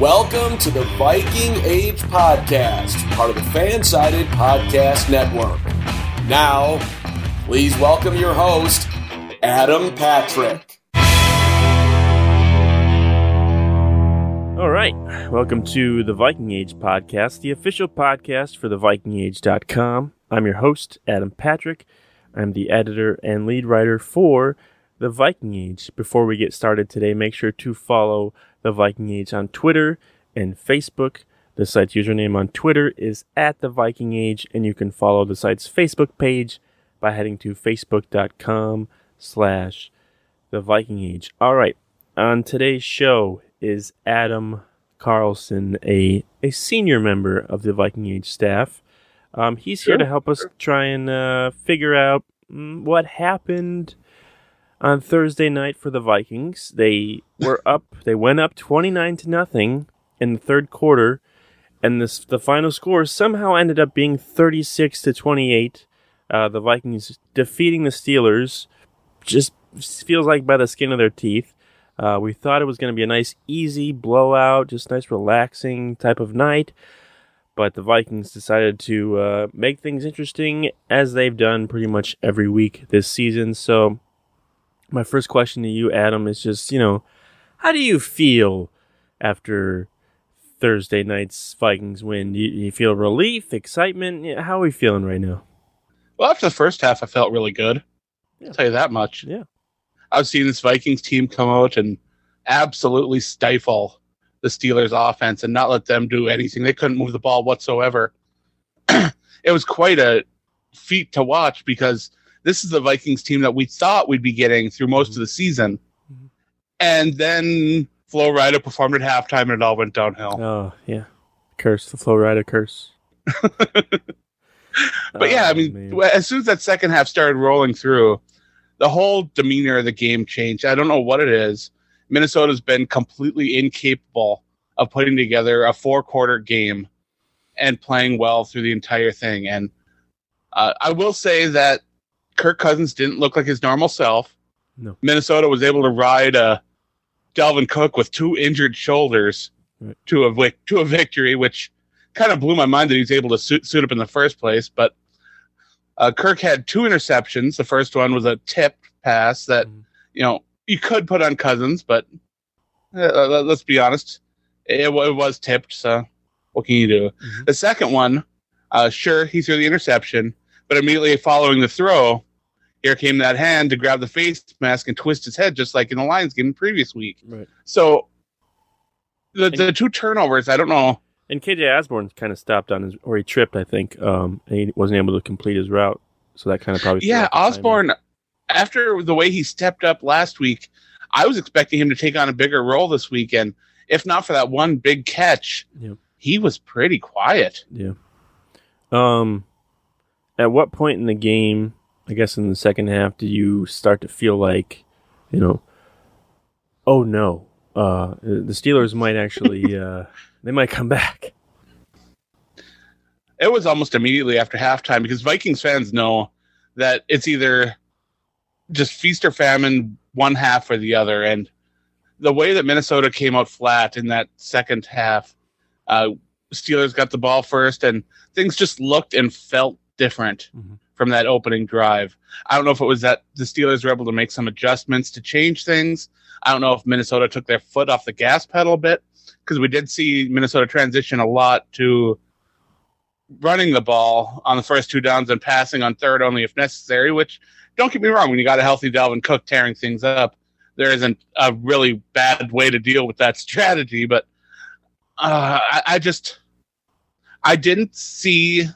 Welcome to the Viking Age Podcast, part of the Fansided Podcast Network. Now, please welcome your host, Adam Patrick. All right. Welcome to the Viking Age podcast, the official podcast for the vikingage.com. I'm your host, Adam Patrick. I'm the editor and lead writer for the Viking Age. Before we get started today, make sure to follow the Viking Age on Twitter and Facebook. The site's username on Twitter is at the Viking Age, and you can follow the site's Facebook page by heading to facebook.com slash the Viking Age. All right. On today's show is Adam Carlson, a, a senior member of the Viking Age staff. Um, he's here to help us try and uh, figure out mm, what happened on Thursday night for the Vikings. They were up. They went up twenty nine to nothing in the third quarter, and this the final score somehow ended up being thirty six to twenty eight. Uh, the Vikings defeating the Steelers just feels like by the skin of their teeth. Uh, we thought it was going to be a nice, easy blowout, just nice, relaxing type of night. But the Vikings decided to uh, make things interesting as they've done pretty much every week this season. So, my first question to you, Adam, is just, you know, how do you feel after Thursday night's Vikings win? Do you, you feel relief, excitement? How are we feeling right now? Well, after the first half, I felt really good. I'll tell you that much. Yeah. I've seen this Vikings team come out and absolutely stifle the Steelers' offense and not let them do anything. They couldn't move the ball whatsoever. it was quite a feat to watch because this is the Vikings team that we thought we'd be getting through most of the season. Mhm. And then Flo Rida performed at halftime and it all went downhill. Oh, yeah. Curse, the Flo Rida curse. But yeah, I Oh, mean, man. as soon as that second half started rolling through, the whole demeanor of the game changed. I don't know what it is. Minnesota's been completely incapable of putting together a four quarter game and playing well through the entire thing. And uh, I will say that Kirk Cousins didn't look like his normal self. No. Minnesota was able to ride uh, Dalvin Cook with two injured shoulders Right. to a vic- to a victory, which kind of blew my mind that he was able to suit, suit up in the first place. But uh, Kirk had two interceptions. The first one was a tipped pass that Mhm. you know you could put on Cousins, but uh, let- let's be honest, it, it was tipped. So what can you do? Mhm. The second one, uh, sure, he threw the interception, but immediately following the throw, here came that hand to grab the face mask and twist his head, just like in the Lions game the previous week. Right. So the the two turnovers, I don't know. And KJ Osborne kind of stopped on his, or he tripped, I think, um, and he wasn't able to complete his route. So that kind of probably. Yeah, off the timing. Osborne, after the way he stepped up last week, I was expecting him to take on a bigger role this weekend. If not for that one big catch, Yep. he was pretty quiet. Yeah. Um, at what point in the game, I guess in the second half, do you start to feel like, you know, oh no, uh, the Steelers might actually, uh, they might come back. It was almost immediately after halftime because Vikings fans know that it's either just feast or famine, one half or the other. And the way that Minnesota came out flat in that second half, uh, Steelers got the ball first, and things just looked and felt different Mhm. from that opening drive. I don't know if it was that the Steelers were able to make some adjustments to change things. I don't know if Minnesota took their foot off the gas pedal a bit because we did see Minnesota transition a lot to running the ball on the first two downs and passing on third only if necessary, which don't get me wrong, when you got a healthy Dalvin Cook tearing things up, there isn't a really bad way to deal with that strategy. But uh, I, I just I didn't see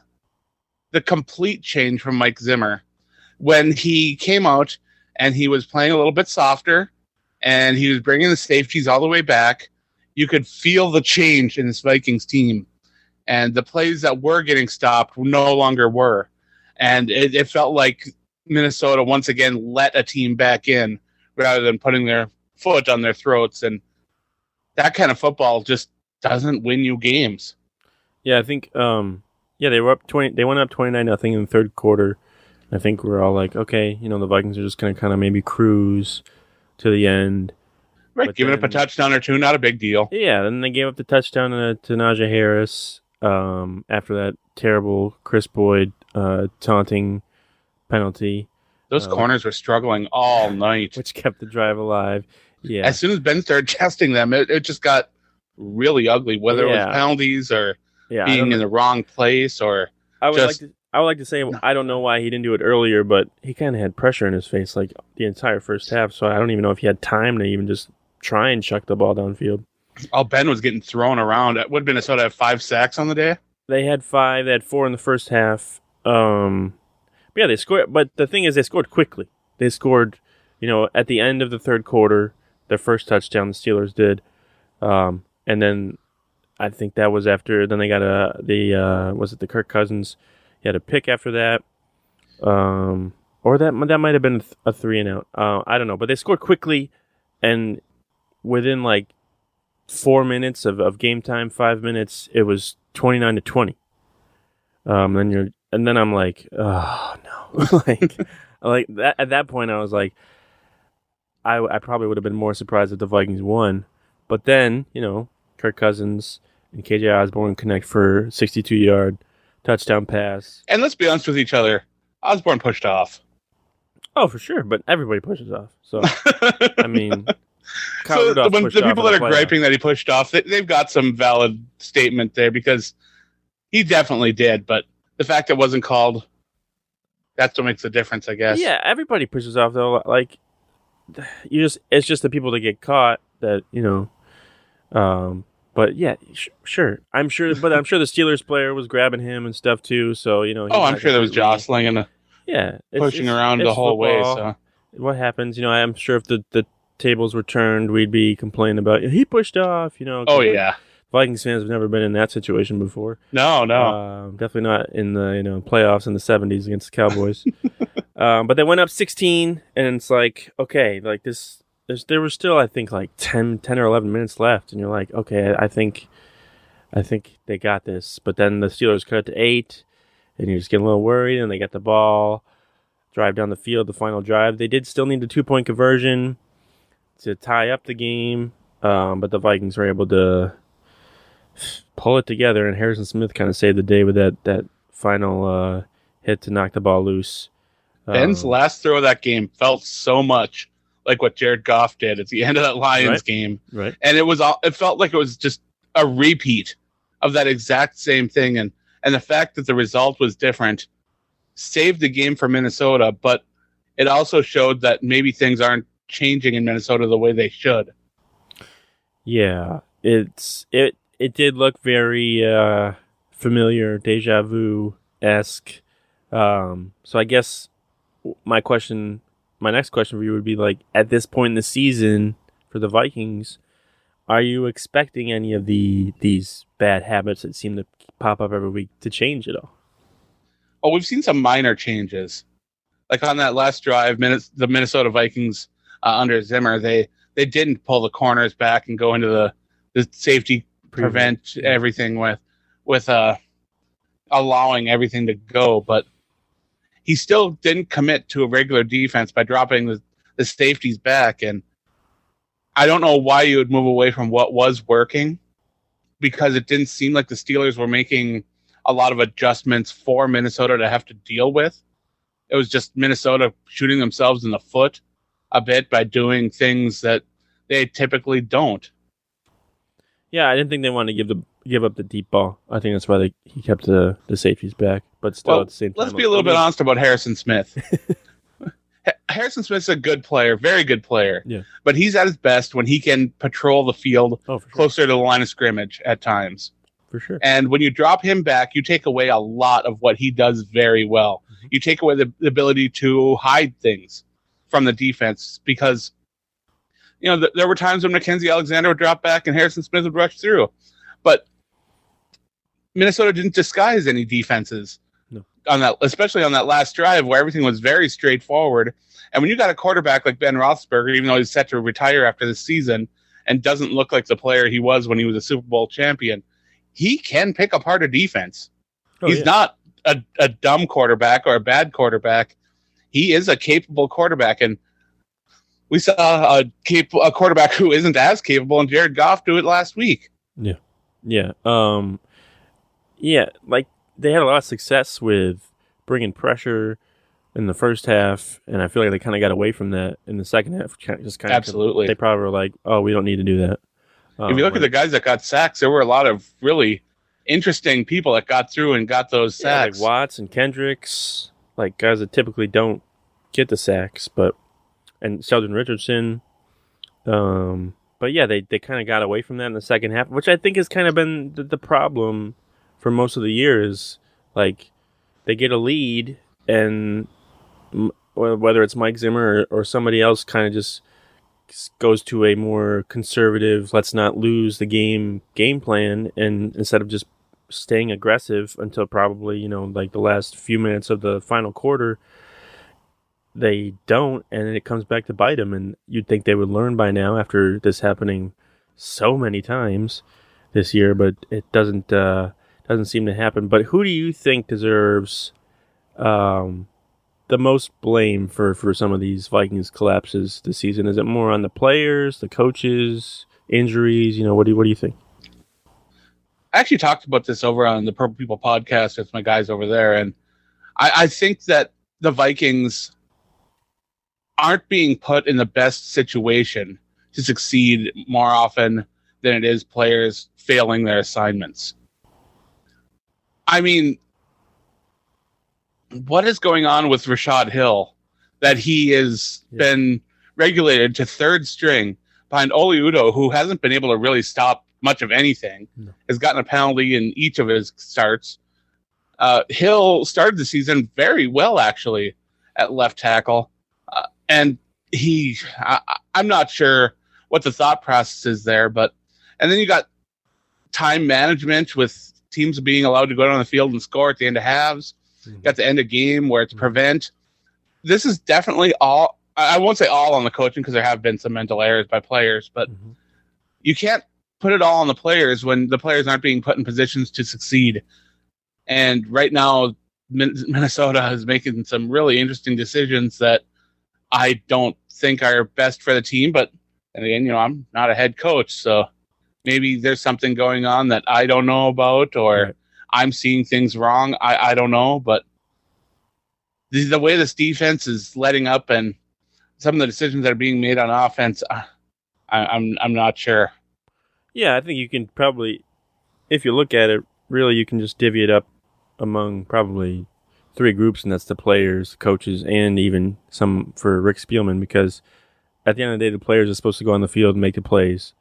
the complete change from Mike Zimmer when he came out and he was playing a little bit softer, and he was bringing the safeties all the way back. You could feel the change in this Vikings team, and the plays that were getting stopped no longer were, and it, it felt like Minnesota once again let a team back in rather than putting their foot on their throats, and that kind of football just doesn't win you games. Yeah, I think um yeah, they were up 20 they went up 29 nothing in the third quarter. I think we're all like, okay, you know, the Vikings are just going to kind of maybe cruise to the end. Right, But giving up a touchdown or two, not a big deal. Yeah, then they gave up the touchdown to, to Najee Harris um, after that terrible Kris Boyd uh, taunting penalty, Those Uh, corners were struggling all night. which kept the drive alive. Yeah, As soon as Ben started testing them, it, it just got really ugly, whether it was penalties or yeah. Being in the wrong place or I would just- like to. I would like to say I don't know why he didn't do it earlier, but he kind of had pressure in his face like the entire first half. So I don't even know if he had time to even just try and chuck the ball downfield. all Ben was getting thrown around. Would Minnesota have five sacks on the day? They had five. They had four in the first half. Um, but yeah, they scored. But the thing is, they scored quickly. They scored, you know, at the end of the third quarter, their first touchdown. The Steelers did, um, and then I think that was after. Then they got a the uh, was it the Kirk Cousins? He had a pick after that, um, or that that might have been a three and out. Uh, I don't know, but they scored quickly, and within like four minutes of, of game time, five minutes, it was twenty nine to twenty. Um, then you're, and then I'm like, oh no, like, like that at that point, I was like, I I probably would have been more surprised if the Vikings won, but then you know, Kirk Cousins and KJ Osborne connect for sixty two yard touchdown pass. And let's be honest with each other. Osborne pushed off. Oh, for sure, but everybody pushes off. So I mean, Kyle so Rudolph when the people that are griping that he pushed off, they, they've got some valid statement there because he definitely did. But the fact it wasn't called, that's what makes the difference, I guess. Yeah, everybody pushes off though. Like you just it's just the people that get caught that, you know. Um but yeah, sh- sure. I'm sure but I'm sure the Steelers player was grabbing him and stuff too, so you know. Oh, I'm sure there was jostling and uh, Yeah, it's- pushing it's- around the it's whole way. So what happens, you know, I'm sure if the the tables were turned, we'd be complaining about he pushed off, you know. oh yeah, Vikings fans have never been in that situation before. no, no. Um, definitely not in the you know playoffs in the '70s against the Cowboys. um, but they went up 16, and it's like okay, like this. There's, there was still I think like 10, 10 or 11 minutes left, and you're like, okay, I think, I think they got this. But then the Steelers cut it to eight, and you're just getting a little worried, and they got the ball, drive down the field, the final drive. They did still need the two point conversion to tie up the game, um, but the Vikings were able to pull it together, and Harrison Smith kind of saved the day with that that final uh, hit to knock the ball loose. Ben's Um, last throw of that game felt so much like what Jared Goff did at the end of that Lions Right. game, right, and it was all. It felt like it was just a repeat of that exact same thing, and and the fact that the result was different saved the game for Minnesota, but it also showed that maybe things aren't changing in Minnesota the way they should. yeah, it's it it did look very uh, familiar, deja vu esque. Um, so I guess my question, my next question for you would be like, at this point in the season for the Vikings, are you expecting any of the these bad habits that seem to pop up every week to change at all? Oh, we've seen some minor changes. Like on that last drive, minutes the Minnesota Vikings uh, under Zimmer, they they didn't pull the corners back and go into the the safety prevent everything with with uh allowing everything to go, but he still didn't commit to a regular defense by dropping the, the safeties back and I don't know why you would move away from what was working because it didn't seem like the Steelers were making a lot of adjustments for Minnesota to have to deal with. It was just Minnesota shooting themselves in the foot a bit by doing things that they typically don't. Yeah, I didn't think they wanted to give the give up the deep ball. I think that's why they, he kept the, the safeties back. But still, Well, at the same time, Let's be a little bit honest about Harrison Smith. Ha- Harrison Smith's a good player, very good player. Yeah. But he's at his best when he can patrol the field Oh, sure. closer to the line of scrimmage at times. For sure. And when you drop him back, you take away a lot of what he does very well. Mm-hmm. You take away the, the ability to hide things. from the defense because you know th- there were times when Mackensie Alexander would drop back and Harrison Smith would rush through, but Minnesota didn't disguise any defenses No. on that, especially on that last drive where everything was very straightforward. And when you got a quarterback like Ben Roethlisberger, even though he's set to retire after this season and doesn't look like the player he was when he was a Super Bowl champion, he can pick apart a defense. Oh, he's yeah. not a, a dumb quarterback or a bad quarterback. He is a capable quarterback, and we saw a, cap- a quarterback who isn't as capable, and Jared Goff do it last week. Yeah. Yeah. Um yeah, like they had a lot of success with bringing pressure in the first half and I feel like they kind of got away from that in the second half. Just kind of Absolutely. They probably were like, "Oh, we don't need to do that." if you look at the guys that got sacks, there were a lot of really interesting people that got through and got those yeah, sacks. like Watts and Kendricks, like guys that typically don't get the sacks, but and Sheldon Richardson. Um, but yeah, they, they kind of got away from that in the second half, which I think has kind of been the, the problem for most of the year. Is like they get a lead, and whether it's Mike Zimmer or, or somebody else, kind of just goes to a more conservative, let's not lose the game game plan, and instead of just staying aggressive until probably you know like the last few minutes of the final quarter they don't and it comes back to bite them and you'd think they would learn by now after this happening so many times this year but it doesn't uh doesn't seem to happen. But who do you think deserves um the most blame for for some of these Vikings collapses this season? Is it more on the players the coaches injuries? You know what do you what do you think? I actually talked about this over on the Purple People podcast with my guys over there, and I, I think that the Vikings aren't being put in the best situation to succeed more often than it is players failing their assignments. I mean, what is going on with Rashod Hill that he has Yeah. been regulated to third string behind Oli Udoh, who hasn't been able to really stop much of anything, No. has gotten a penalty in each of his starts. Uh, Hill started the season very well, actually, at left tackle, uh, and he, I, I- I'm not sure what the thought process is there, but and then you got time management with teams being allowed to go down the field and score at the end of halves. Mhm. Got the end of game where it's prevent. This is definitely all. I won't say all on the coaching because there have been some mental errors by players, but Mhm. you can't put it all on the players when the players aren't being put in positions to succeed. And right now, Minnesota is making some really interesting decisions that I don't think are best for the team. But and again, you know, I'm not a head coach, so maybe there's something going on that I don't know about, or Right. I'm seeing things wrong. I, I don't know, but the, the way this defense is letting up and some of the decisions that are being made on offense, uh, I, I'm I'm not sure. Yeah, I think you can probably, if you look at it, really you can just divvy it up among probably three groups, and that's the players, coaches, and even some for Rick Spielman, because at the end of the day, the players are supposed to go on the field and make the plays.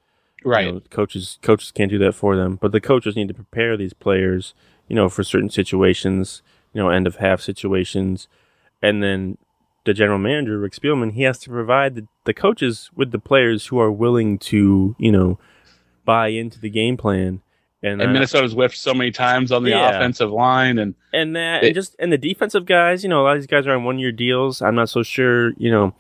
You Right. know, coaches coaches can't do that for them, but the coaches need to prepare these players, you know, for certain situations, you know, end of half situations, and then the general manager Rick Spielman, he has to provide the, the coaches with the players who are willing to, you know, buy into the game plan. And, and uh, Minnesota's whiffed so many times on the Yeah. offensive line, and and that They- and just and the defensive guys, you know, a lot of these guys are on one year deals. I'm not so sure, you know,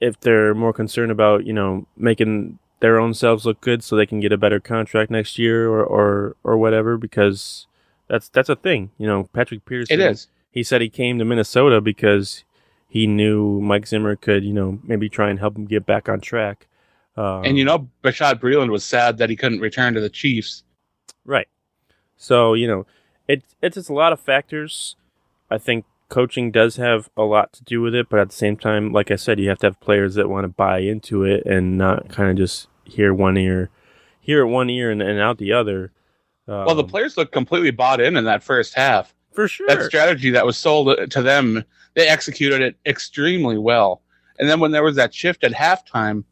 if they're more concerned about, you know, making their own selves look good so they can get a better contract next year or or, or whatever, because that's that's a thing. You know, Patrick Peterson it is. he said he came to Minnesota because he knew Mike Zimmer could, you know, maybe try and help him get back on track. Um, and you know, Bashaud Breeland was sad that he couldn't return to the Chiefs. Right. So, you know, it, it's just a lot of factors. I think coaching does have a lot to do with it, but at the same time, like I said, you have to have players that want to buy into it and not kind of just hear one ear, hear it one ear and, and out the other. Um, well, the players looked completely bought in in that first half. for sure. That strategy that was sold to them, they executed it extremely well. And then when there was that shift at halftime,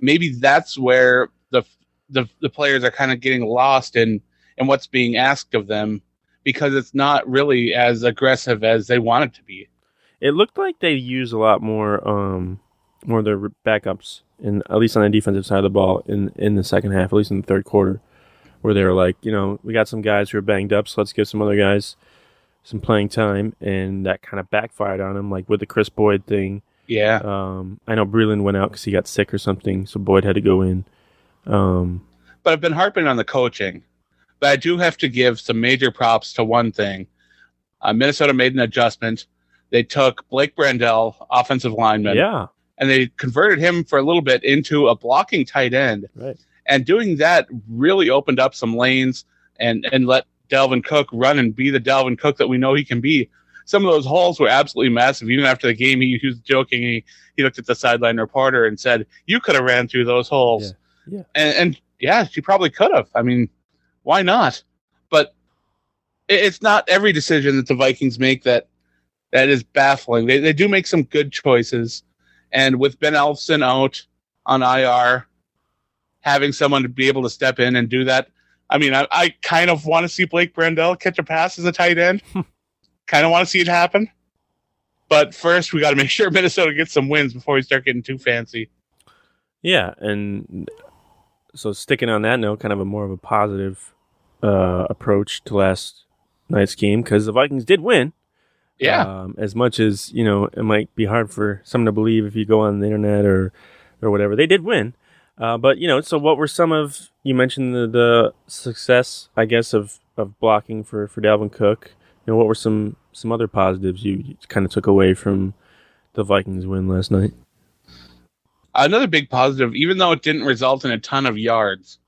maybe that's where the the, the players are kind of getting lost in in what's being asked of them because it's not really as aggressive as they want it to be. It looked like they used a lot more, um, more of their backups, in at least on the defensive side of the ball in in the second half, at least in the third quarter, where they were like, you know, we got some guys who are banged up, so let's give some other guys some playing time, and that kind of backfired on them, like with the Kris Boyd thing. Yeah. Um, I know Breeland went out because he got sick or something, so Boyd had to go in. Um, but I've been harping on the coaching. But I do have to give some major props to one thing. Uh, Minnesota made an adjustment. They took Blake Brandel, offensive lineman, yeah, and they converted him for a little bit into a blocking tight end. right. And doing that really opened up some lanes and and let Dalvin Cook run and be the Dalvin Cook that we know he can be. Some of those holes were absolutely massive. Even after the game, he, he was joking. He, he looked at the sideline reporter and said, "You could have ran through those holes." Yeah. Yeah. And, and yeah, she probably could have. I mean, why not? But it's not every decision that the Vikings make that that is baffling. They they do make some good choices, and with Ben Ellefson out on IR, having someone to be able to step in and do that. I mean, I, I kind of want to see Blake Brandel catch a pass as a tight end. Hmm. kind of want to see it happen. But first, we got to make sure Minnesota gets some wins before we start getting too fancy. Yeah, and so sticking on that note, kind of a more of a positive uh, approach to last night's game because the Vikings did win. Yeah. Um, as much as you know, it might be hard for someone to believe if you go on the internet or or whatever. They did win. Uh, but you know, so what were some of you mentioned the, the success, I guess, of, of blocking for for Dalvin Cook. You know, what were some some other positives you kind of took away from the Vikings win last night? Another big positive, even though it didn't result in a ton of yards,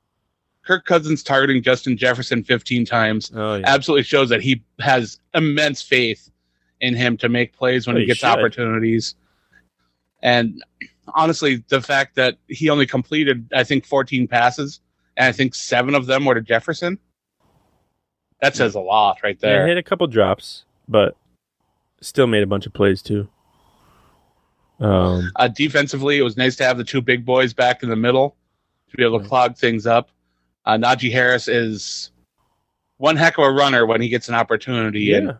Kirk Cousins targeting Justin Jefferson 15 times Oh yeah, absolutely shows that he has immense faith in him to make plays when Oh, he gets opportunities. And honestly, the fact that he only completed, I think, 14 passes, and I think seven of them were to Jefferson, that says a lot right yeah, there. hit a couple drops, but still made a bunch of plays too. Um, Uh, defensively, it was nice to have the two big boys back in the middle to be able to clog things up. Uh, Najee Harris is one heck of a runner when he gets an opportunity. And yeah,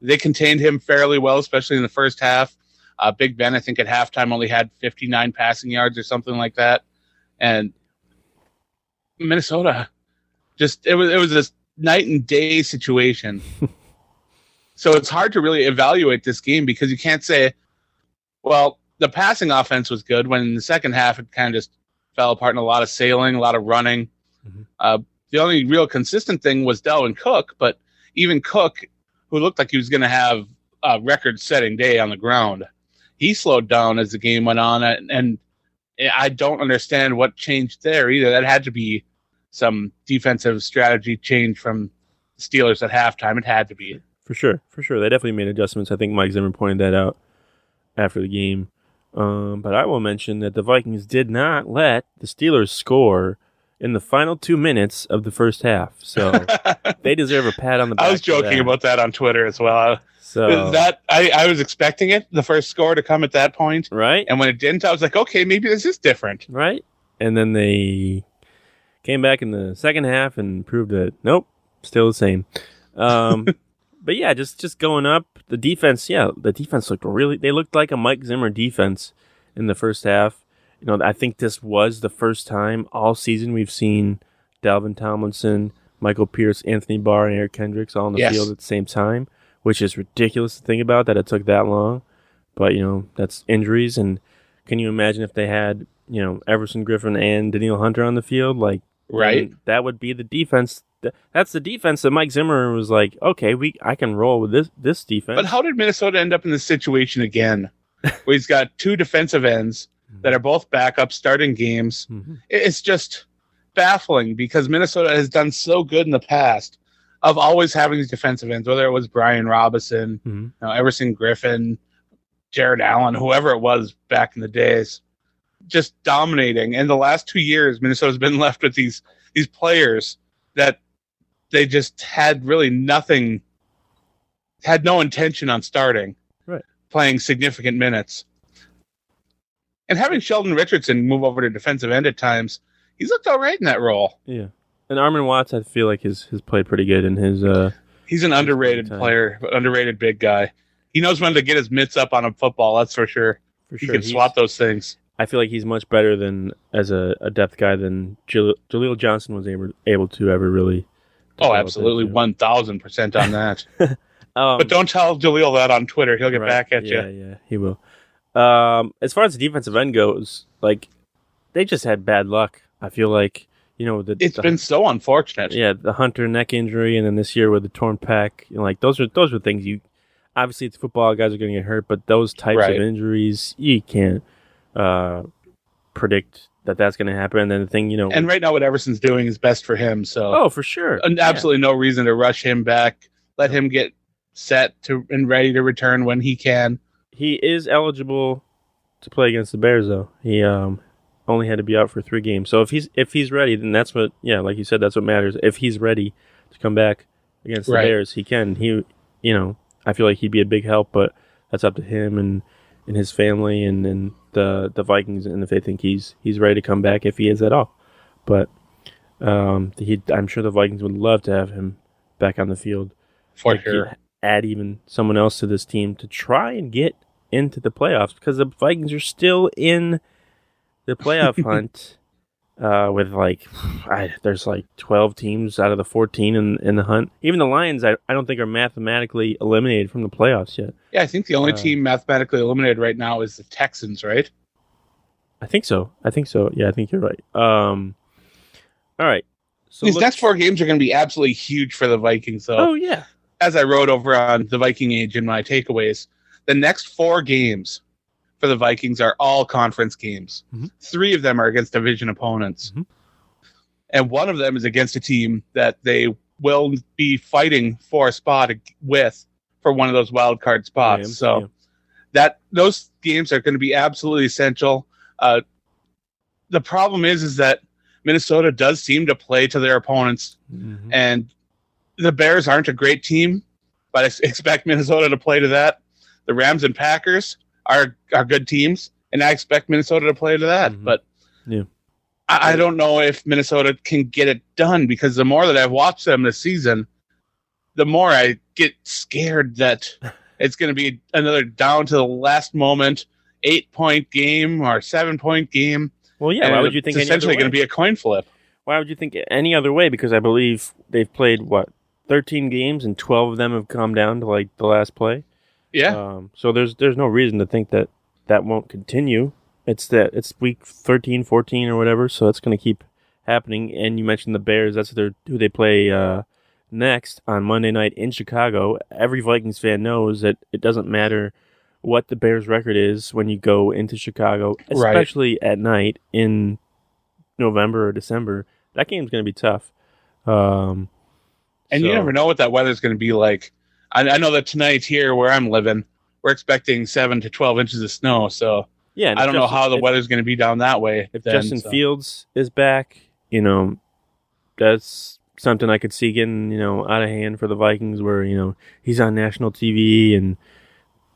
they contained him fairly well, especially in the first half. Uh, Big Ben, I think at halftime only had 59 passing yards or something like that, and Minnesota just it was it was this night and day situation. so it's hard to really evaluate this game because you can't say, well, the passing offense was good when in the second half it kind of just fell apart in a lot of sailing, a lot of running. Mhm. Uh, the only real consistent thing was Dalvin Cook, but even Cook, who looked like he was going to have a record-setting day on the ground, he slowed down as the game went on, and, and I don't understand what changed there either. That had to be some defensive strategy change from the Steelers at halftime. It had to be. for sure, for sure. They definitely made adjustments. I think Mike Zimmer pointed that out after the game. Um, but I will mention that the Vikings did not let the Steelers score in the final two minutes of the first half, so they deserve a pat on the back. I was joking that. about that on Twitter as well. so That I, I was expecting it, the first score to come at that point, right, and when it didn't, I was like, okay, maybe this is different. right, and then they came back in the second half and proved that nope, still the same. Um, but yeah, just just going up the defense. Yeah, the defense looked really. They looked like a Mike Zimmer defense in the first half. You know, I think this was the first time all season we've seen Dalvin Tomlinson, Michael Pierce, Anthony Barr, and Eric Kendricks all on the Yes. field at the same time, which is ridiculous to think about that it took that long. But you know, that's injuries, and can you imagine if they had you know Everson Griffen and Danielle Hunter on the field? Like, Right. That would be the defense. That's the defense that Mike Zimmer was like, okay, we I can roll with this this defense. But how did Minnesota end up in this situation again? Where he's got two defensive ends that are both backup starting games. Mhm. It's just baffling because Minnesota has done so good in the past of always having these defensive ends, whether it was Brian Robison, Mhm. you know, Everson Griffen, Jared Allen, whoever it was back in the days, just dominating. And the last two years, Minnesota's been left with these these players that they just had really nothing, had no intention on starting, Right. playing significant minutes. And having Sheldon Richardson move over to defensive end at times, he's looked all right in that role. Yeah. And Armon Watts, I feel like has has played pretty good in his. uh He's an underrated time. player, but underrated big guy. he knows when to get his mitts up on a football. That's for sure. For He sure. can He's- swap those things. I feel like he's much better than as a, a depth guy than Jal- Jaleel Johnson was able able to ever really. Oh, absolutely, one thousand percent on that. Um, but don't tell Jaleel that on Twitter. He'll get right, back at yeah, you. Yeah, yeah, he will. Um, as far as the defensive end goes, like they just had bad luck. I feel like you know the It's the- been so unfortunate. yeah the Hunter neck injury, and then this year with the torn pec. You know, like those are those are things you obviously it's football guys are going to get hurt, but those types Right. of injuries you can't uh, predict that that's going to happen. And then the thing you know, And right now, what Everson's doing is best for him. So oh for sure, and Yeah. absolutely no reason to rush him back. Let him get set to and ready to return when he can. He is eligible to play against the Bears though. He um only had to be out for three games. So if he's if he's ready, then that's what yeah, like you said, that's what matters. If he's ready to come back against the Right. Bears, he can. He you know, I feel like he'd be a big help, but that's up to him and and his family and, and the the Vikings and if they think he's he's ready to come back if he is at all. But um he I'm sure the Vikings would love to have him back on the field For like, sure. add even someone else to this team to try and get into the playoffs because the Vikings are still in the playoff hunt. Uh, with like, I, there's like 12 teams out of the 14 in in the hunt. Even the Lions, I, I don't think are mathematically eliminated from the playoffs yet. Yeah, I think the only Uh, team mathematically eliminated right now is the Texans, right? I think so. I think so. Yeah, I think you're right. Um, all right. So These look- next four games are going to be absolutely huge for the Vikings. So, Oh yeah. as I wrote over on the Viking Age in my takeaways, the next four games for the Vikings are all conference games. Mhm. Three of them are against division opponents, Mhm. and one of them is against a team that they will be fighting for a spot with for one of those wild card spots. Rams, so yeah. that those games are going to be absolutely essential. Uh, the problem is, is that Minnesota does seem to play to their opponents Mhm. and the Bears aren't a great team, but I expect Minnesota to play to that. The Rams and Packers are are good teams, and I expect Minnesota to play to that. Mhm. But Yeah. I, I don't know if Minnesota can get it done because the more that I've watched them this season, the more I get scared that it's going to be another down to the last moment eight point game or seven point game. Well, yeah. Why would you think it's essentially going to be a coin flip? Why would you think any other way? Because I believe they've played what thirteen games and twelve of them have come down to like the last play. Yeah, Um, so there's there's no reason to think that that won't continue. It's that it's week 13, 14 or whatever, so it's going to keep happening. And you mentioned the Bears. That's their who they play uh, next on Monday night in Chicago. Every Vikings fan knows that it doesn't matter what the Bears' record is when you go into Chicago, Right. especially at night in November or December. That game's going to be tough. Um, And you never know what that weather's going to be like. I, I know that tonight here where I'm living, we're expecting seven to twelve inches of snow. So Yeah, I don't know how the weather's going to be down that way. if then, Justin so. Fields is back, you know, that's something I could see getting, you know, out of hand for the Vikings where, you know, he's on national TV and,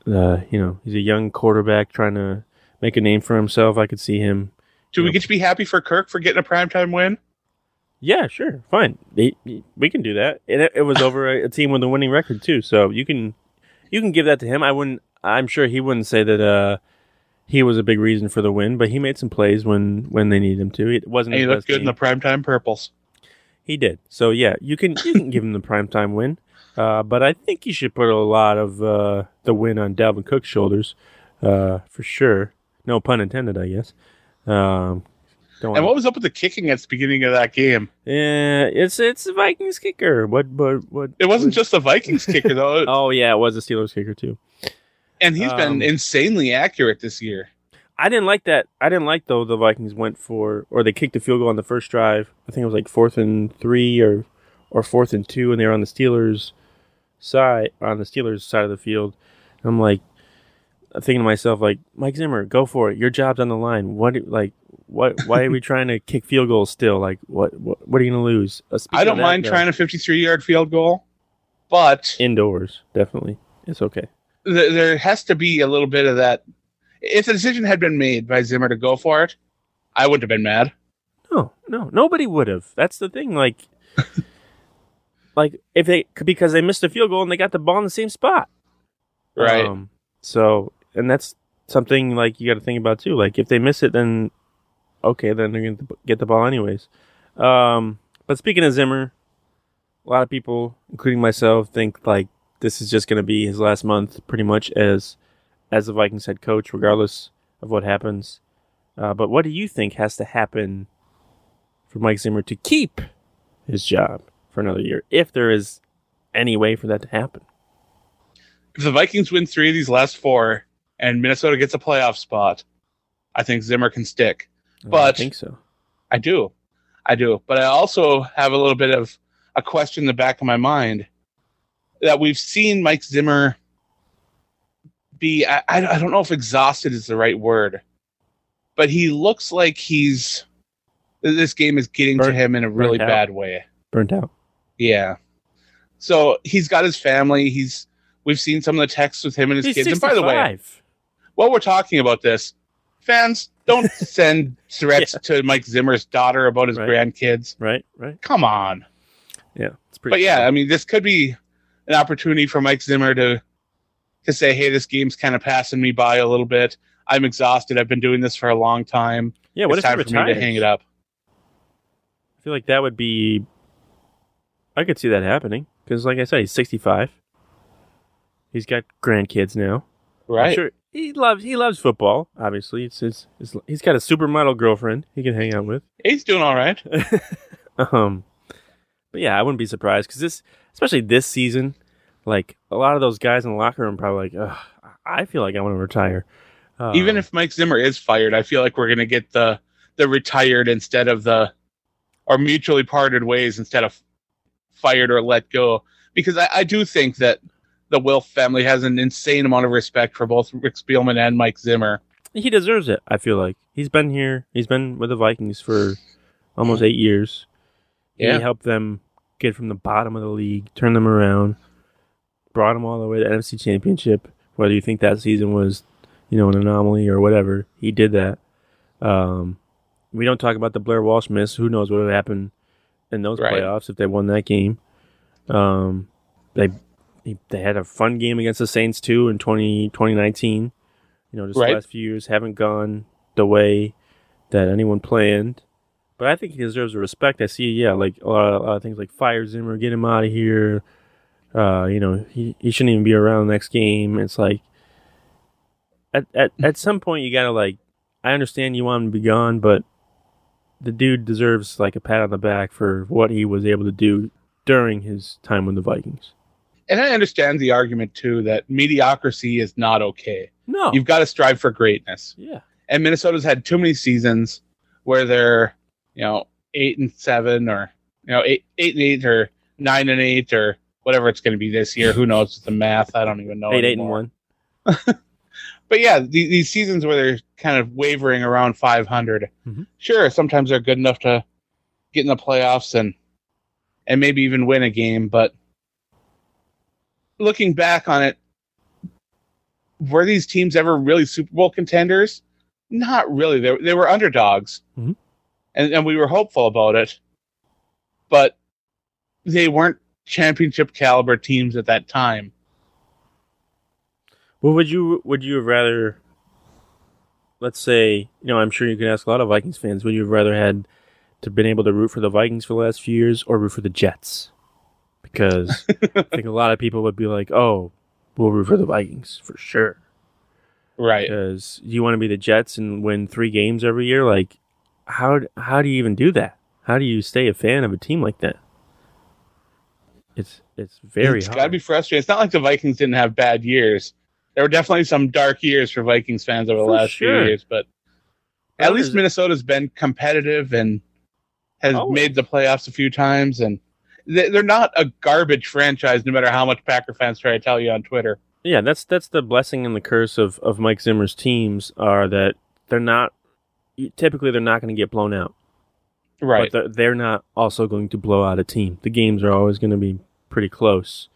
uh, you know, he's a young quarterback trying to make a name for himself. I could see him. do we get to be happy for Kirk for getting a primetime win? Yeah, sure. Fine. We can do that. And it, it was over a, a team with a winning record too. So you can, you can give that to him. I wouldn't, I'm sure he wouldn't say that, uh, he was a big reason for the win, but he made some plays when, when they needed him to. It wasn't And he looked good game. in the primetime purples. He did. So yeah, you can you can give him the primetime win. Uh, but I think you should put a lot of uh, the win on Dalvin Cook's shoulders, uh, for sure. No pun intended, I guess. Um, And what was up with the kicking at the beginning of that game? Yeah, it's it's the Vikings kicker. What what what? It wasn't just the Vikings kicker though, Oh yeah, it was the Steelers kicker too. and he's um, been insanely accurate this year. I didn't like that. I didn't like though the Vikings went for or they kicked a field goal on the first drive. I think it was like fourth and three or or fourth and two, and they were on the Steelers side on the Steelers side of the field. And I'm like thinking to myself like Mike Zimmer, go for it. Your job's on the line. What like what? Why are we trying to kick field goals still? Like what? What, what are you going to lose? Uh, I don't that, mind trying a 53 yard field goal, but indoors. Definitely, it's okay. th- there has to be a little bit of that. If the decision had been made by Zimmer to go for it, I wouldn't have been mad. No, no, nobody would have. That's the thing. Like, like if they because they missed a field goal and they got the ball in the same spot. Right. Um, so, and that's something like you got to think about too. Like if they miss it, then okay, then they're going to get the ball anyways. Um, but speaking of Zimmer, a lot of people, including myself, think like this is just going to be his last month, pretty much as as the Vikings head coach, regardless of what happens. Uh, but what do you think has to happen for Mike Zimmer to keep his job for another year, if there is any way for that to happen? if the Vikings win three of these last four and Minnesota gets a playoff spot, I think Zimmer can stick. I think so. I do. I do. But I also have a little bit of a question in the back of my mind that we've seen Mike Zimmer be, I, I don't know if exhausted is the right word, but he looks like he's, this game is getting to him in a really bad way. Burnt out. Yeah. So he's got his family. He's, we've seen some of the texts with him and his He's kids. And by the way, while we're talking about this, fans don't send threats to Mike Zimmer's daughter about his Right. grandkids. right, right. Come on. Yeah, it's pretty. But yeah, I mean, this could be an opportunity for Mike Zimmer to to say, "Hey, this game's kind of passing me by a little bit. I'm exhausted. I've been doing this for a long time. yeah. What it's if time he for me to hang it up." I feel like that would be. I could see that happening because, like I said, he's 65. He's got grandkids now. I'm Right? sure he loves he loves football. Obviously, it's his, his he's got a supermodel girlfriend he can hang out with. He's doing all right. um, but yeah, I wouldn't be surprised because this, especially this season, like a lot of those guys in the locker room, probably like, I feel like I want to retire. Um, Even if Mike Zimmer is fired, I feel like we're going to get the the retired instead of the or mutually parted ways instead of fired or let go. Because I, I do think that the Wilf family has an insane amount of respect for both Rick Spielman and Mike Zimmer. he deserves it, I feel like he's been here. He's been with the Vikings for almost eight years. Yeah. He helped them get from the bottom of the league, turn them around, brought them all the way to the NFC Championship. Whether you think that season was, you know, an anomaly or whatever, he did that. Um, we don't talk about the Blair Walsh miss. Who knows what would happen in those Right. playoffs if they won that game? Um, they he, they had a fun game against the Saints too in 20, 2019. You know, just Right. the last few years haven't gone the way that anyone planned. But I think he deserves the respect. I see, yeah, like a lot, of, a lot of things like fire Zimmer, get him out of here. Uh, you know, he, he shouldn't even be around the next game. It's like at at at some point you gotta like I understand you want him to be gone, but the dude deserves like a pat on the back for what he was able to do during his time with the Vikings. And I understand the argument too that mediocrity is not okay. No. You've got to strive for greatness. yeah. And Minnesota's had too many seasons where they're, you know, eight and seven or you know, eight eight and eight or nine and eight or whatever it's going to be this year. Who knows the math? I don't even know. Eight, eight, and one. But yeah, the, these seasons where they're kind of wavering around 500, Mhm. sure, sometimes they're good enough to get in the playoffs and and maybe even win a game. But looking back on it, were these teams ever really Super Bowl contenders? Not really. They, they were underdogs, Mhm. and and we were hopeful about it, but they weren't championship caliber teams at that time. Well, would you would you have rather? Let's say, you know, I'm sure you can ask a lot of Vikings fans. Would you have rather had to been able to root for the Vikings for the last few years or root for the Jets? Because I think a lot of people would be like, "Oh, we'll root for the Vikings for sure." Right. Because you want to be the Jets and win three games every year. Like, how how do you even do that? How do you stay a fan of a team like that? It's it's very it's hard. got to be frustrating. It's not like the Vikings didn't have bad years. There were definitely some dark years for Vikings fans over the For last sure. few years, but at least Minnesota's been competitive and has Always. made the playoffs a few times. And they're not a garbage franchise, no matter how much Packer fans try to tell you on Twitter. Yeah, that's that's the blessing and the curse of, of Mike Zimmer's teams are that they're not typically they're not going to get blown out, Right. but they're, they're not also going to blow out a team. The games are always going to be pretty close.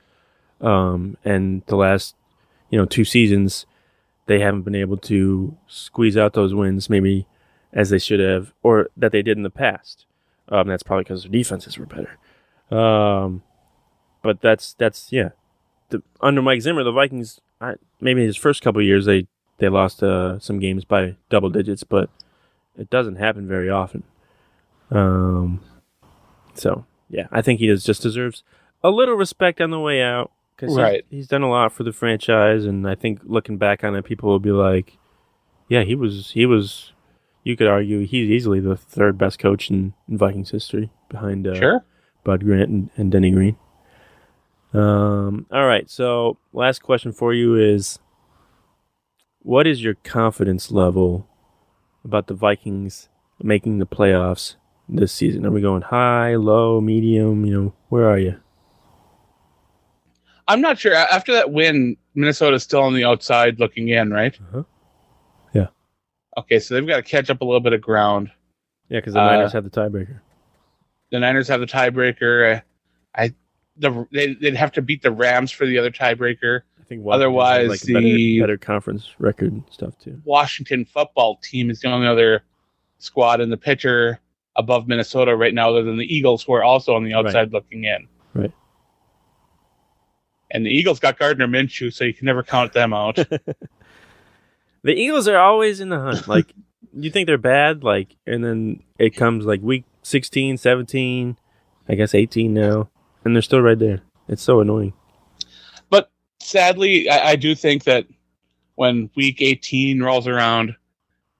Um, and the last you know two seasons, they haven't been able to squeeze out those wins maybe as they should have, or that they did in the past. Um, that's probably because their defenses were better. Um, but that's that's yeah. The, under Mike Zimmer, the Vikings, I, maybe his first couple years they they lost uh, some games by double digits, but it doesn't happen very often. Um, so yeah, I think he does just deserves a little respect on the way out because Right. he's, he's done a lot for the franchise, and I think looking back on it, people will be like, yeah, he was he was. You could argue he's easily the third best coach in, in Vikings history behind uh, Sure. Bud Grant and, and Denny Green. Um, all right. So, last question for you is what is your confidence level about the Vikings making the playoffs this season? Are we going high, low, medium? You know, where are you? I'm not sure. After that win, Minnesota's still on the outside looking in, right? Uh-huh. Yeah. Okay, so they've got to catch up a little bit of ground. Yeah, because the Uh, Niners have the tiebreaker. The Niners have the tiebreaker. I, I the they, they'd have to beat the Rams for the other tiebreaker. I think otherwise like, a better, the- better conference record stuff too. Washington football team is the only other squad in the picture above Minnesota right now, other than the Eagles, who are also on the outside looking in. Right. And the Eagles got Gardner Minshew, so you can never count them out. The Eagles are always in the hunt. Like, you think they're bad, like, and then it comes like week 16, 17, I guess 18 now, and they're still right there. It's so annoying. but sadly, I, I do think that when week 18 rolls around,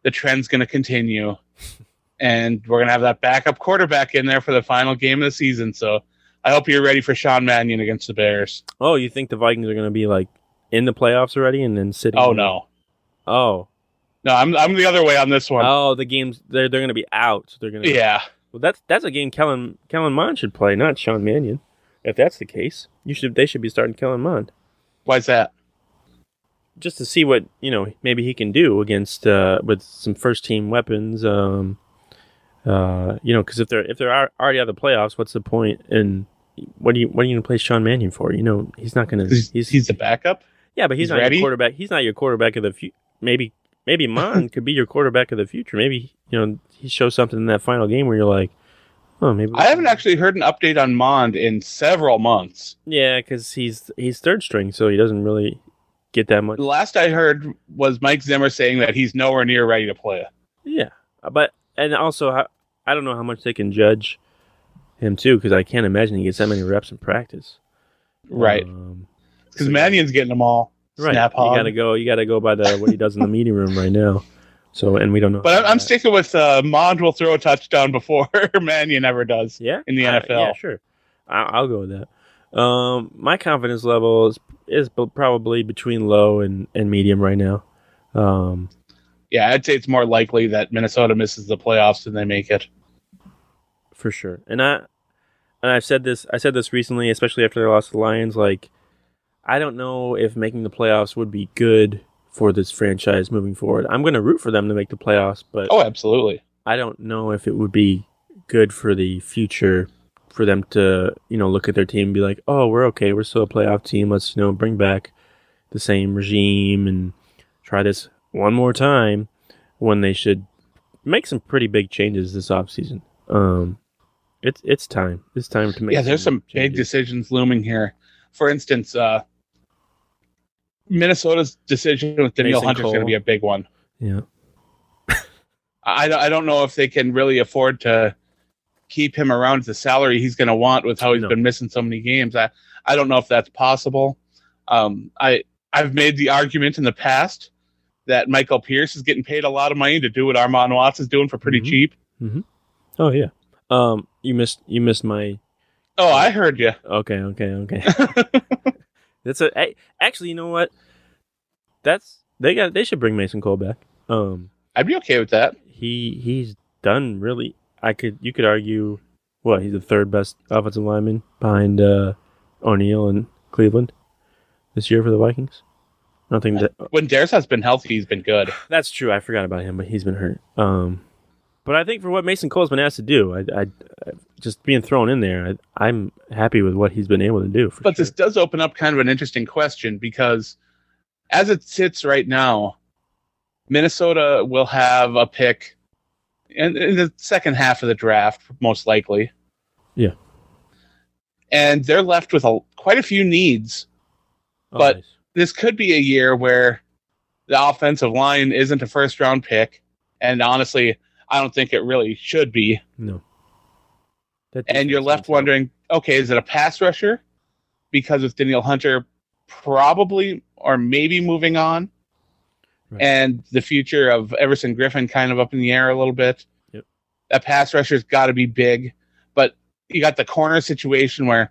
the trend's going to continue. And we're going to have that backup quarterback in there for the final game of the season. So I hope you're ready for Sean Mannion against the Bears. Oh, you think the Vikings are going to be like in the playoffs already and then sitting? Oh, no. Oh, No, I'm, I'm the other way on this one. oh, the games they're they're going to be out. So they're going to. yeah. Well, that's that's a game Kellen Kellen Mond should play, not Sean Mannion. If that's the case, you should they should be starting Kellen Mond Why's that? just to see what you know maybe he can do against uh, with some first team weapons. Um, uh, you know, because if they're if they're already out of the playoffs, what's the point? And what do you what are you to play Sean Mannion for? You know, he's not to. He's, He's, he's the backup. yeah, but he's, he's not ready? your quarterback. He's not your quarterback of the future. Maybe maybe Mond could be your quarterback of the future. Maybe you know he shows something in that final game where you're like, oh, maybe I haven't actually heard an update on Mond in several months. Yeah, because he's he's third string, so he doesn't really get that much. The last I heard was Mike Zimmer saying that he's nowhere near ready to play. Yeah, but and also I, I don't know how much they can judge him too, because I can't imagine he gets that many reps in practice. Right. Um, Because Mannion's getting them all. right. Snap you hog. gotta go. You gotta go by the what he does in the meeting room right now. So and we don't know. But I'm, that- sticking with uh, Mond will throw a touchdown before Mannion ever does. Yeah, in the I- NFL. yeah, sure. I, I'll go with that. Um, my confidence level is is probably between low and, and medium right now. Um, Yeah, I'd say it's more likely that Minnesota misses the playoffs than they make it. for sure. And I and I've said this I said this recently, especially after they lost to the Lions, like I don't know if making the playoffs would be good for this franchise moving forward. I'm gonna root for them to make the playoffs, but Oh, absolutely. I don't know if it would be good for the future for them to, you know, look at their team and be like, "Oh, we're okay. We're still a playoff team. Let's, you know, bring back the same regime and try this one more time." When they should make some pretty big changes this offseason. Um, it's it's time. It's time to make. Yeah, there's some big decisions looming here. For instance, uh, Minnesota's decision with Daniel Mason Hunter is going to be a big one. Yeah, I, I don't know if they can really afford to keep him around at the salary he's going to want with how he's No. been missing so many games. I, I don't know if that's possible. Um, I I've made the argument in the past that Michael Pierce is getting paid a lot of money to do what Armon Watts is doing for pretty Mhm. cheap. Oh yeah. Um, you missed you missed my. Oh, I heard you. Okay, okay, okay. That's a actually. You know what? That's they got. They should bring Mason Cole back. Um, I'd be okay with that. he he's done really. I could you could argue what he's the third best offensive lineman behind uh, O'Neill and Cleveland this year for the Vikings. I don't think that When Darrisaw has been healthy, he's been good. that's true. I forgot about him, but he's been hurt. Um, but I think for what Mason Cole's been asked to do, I, I, just being thrown in there, I, I'm happy with what he's been able to do. For But sure. this does open up kind of an interesting question because as it sits right now, Minnesota will have a pick in, in the second half of the draft, most likely. Yeah. And they're left with a, quite a few needs. Oh, but- nice. this could be a year where the offensive line isn't a first round pick, and honestly, I don't think it really should be. No. That And you're left wondering, okay, is it a pass rusher? Because with Danielle Hunter probably or maybe moving on, Right. and the future of Everson Griffen kind of up in the air a little bit. Yep. That pass rusher's got to be big, but you got the corner situation where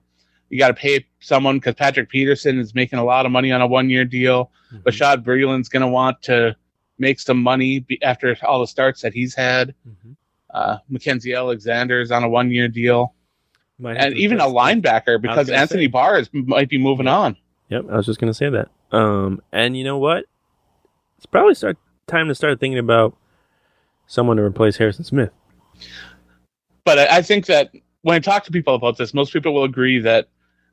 you got to pay someone because Patrick Peterson is making a lot of money on a one-year deal. Mhm. Bashaud Breeland's going to want to make some money be- after all the starts that he's had. Mhm. Uh, Mackenzie Alexander's on a one-year deal, Might and even a linebacker because Anthony say. Barr is, might be moving on. Yep, I was just gonna say that. Um, and you know what? It's probably start time to start thinking about someone to replace Harrison Smith. but I, I think that when I talk to people about this, most people will agree that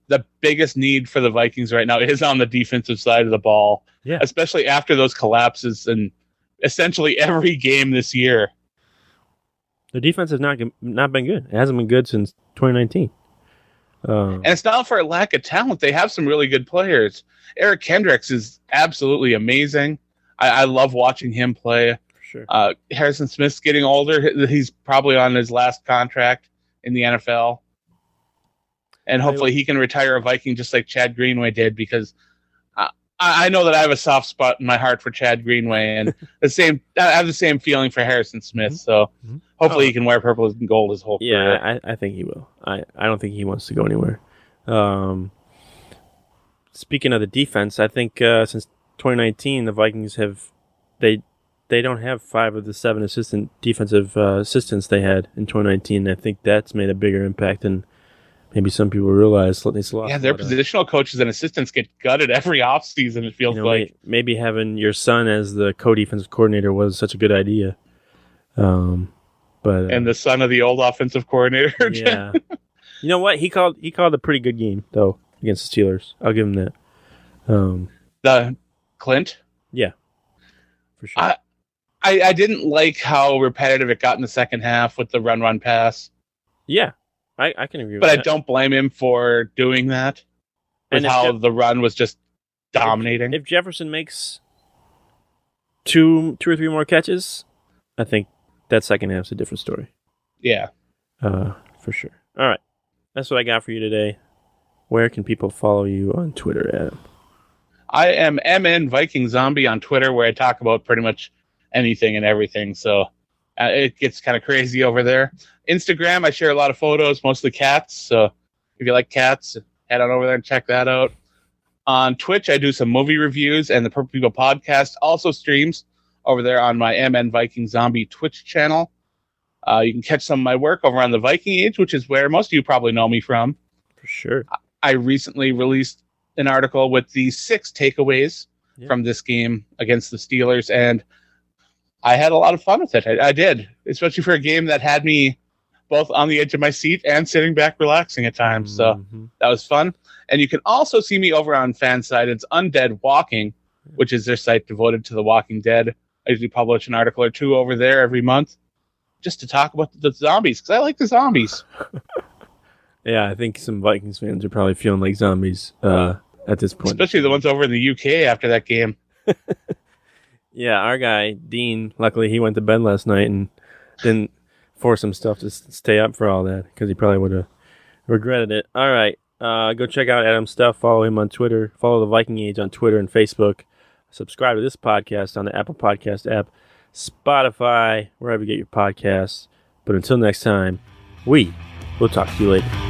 the biggest need for the Vikings right now is on the defensive side of the ball, Yeah. especially after those collapses and essentially every game this year. The defense has not not been good. It hasn't been good since 2019. Um, And it's not for a lack of talent; they have some really good players. Eric Kendricks is absolutely amazing. I, I love watching him play. sure. Uh, Harrison Smith's getting older; he's probably on his last contract in the NFL, and hopefully he can retire a Viking just like Chad Greenway did. Because I, I know that I have a soft spot in my heart for Chad Greenway, and the same I have the same feeling for Harrison Smith. So Mhm. hopefully Oh. he can wear purple and gold his whole career. Yeah, I, I think he will. I, I don't think he wants to go anywhere. Um, speaking of the defense, I think uh, since 2019, the Vikings have they they don't have five of the seven assistant defensive uh, assistants they had in 2019. I think that's made a bigger impact than maybe some people realize. Yeah, their positional coaches and assistants get gutted every offseason, it feels you know, like. may- maybe having your son as the co-defensive coordinator was such a good idea. Um, but uh, And the son of the old offensive coordinator. yeah, you know what? He called he called a pretty good game though against the Steelers. I'll give him that. Um, the Clint. Yeah. For sure. I- I, I didn't like how repetitive it got in the second half with the run run pass, yeah, I, I can agree. but I that. don't blame him for doing that. With And how Jeff- the run was just dominating. If Jefferson makes two two or three more catches, I think that second half's a different story. yeah. Uh, for sure. All right, that's what I got for you today. Where can people follow you on Twitter, Adam? I am MN Viking Zombie on Twitter, where I talk about pretty much anything and everything. So uh, it gets kind of crazy over there. Instagram, I share a lot of photos, mostly cats. So if you like cats, head on over there and check that out. On Twitch, I do some movie reviews, and the Purple People podcast also streams over there on my MN Viking Zombie Twitch channel. Uh, you can catch some of my work over on the Viking Age, which is where most of you probably know me from. For sure. I recently released an article with the six takeaways Yeah. from this game against the Steelers, and I had a lot of fun with it. I, I did, especially for a game that had me both on the edge of my seat and sitting back relaxing at times. So Mhm. that was fun. And you can also see me over on FanSided. It's Undead Walking, which is their site devoted to the Walking Dead. I usually publish an article or two over there every month just to talk about the zombies because I like the zombies. yeah, I think some Vikings fans are probably feeling like zombies uh, at this point. Especially the ones over in the UK after that game. Yeah, our guy Dean. Luckily, he went to bed last night and didn't force himself to stay up for all that because he probably would have regretted it. All right, uh, go check out Adam's stuff. Follow him on Twitter. Follow the Viking Age on Twitter and Facebook. Subscribe to this podcast on the Apple Podcast app, Spotify, wherever you get your podcasts. But until next time, we will talk to you later.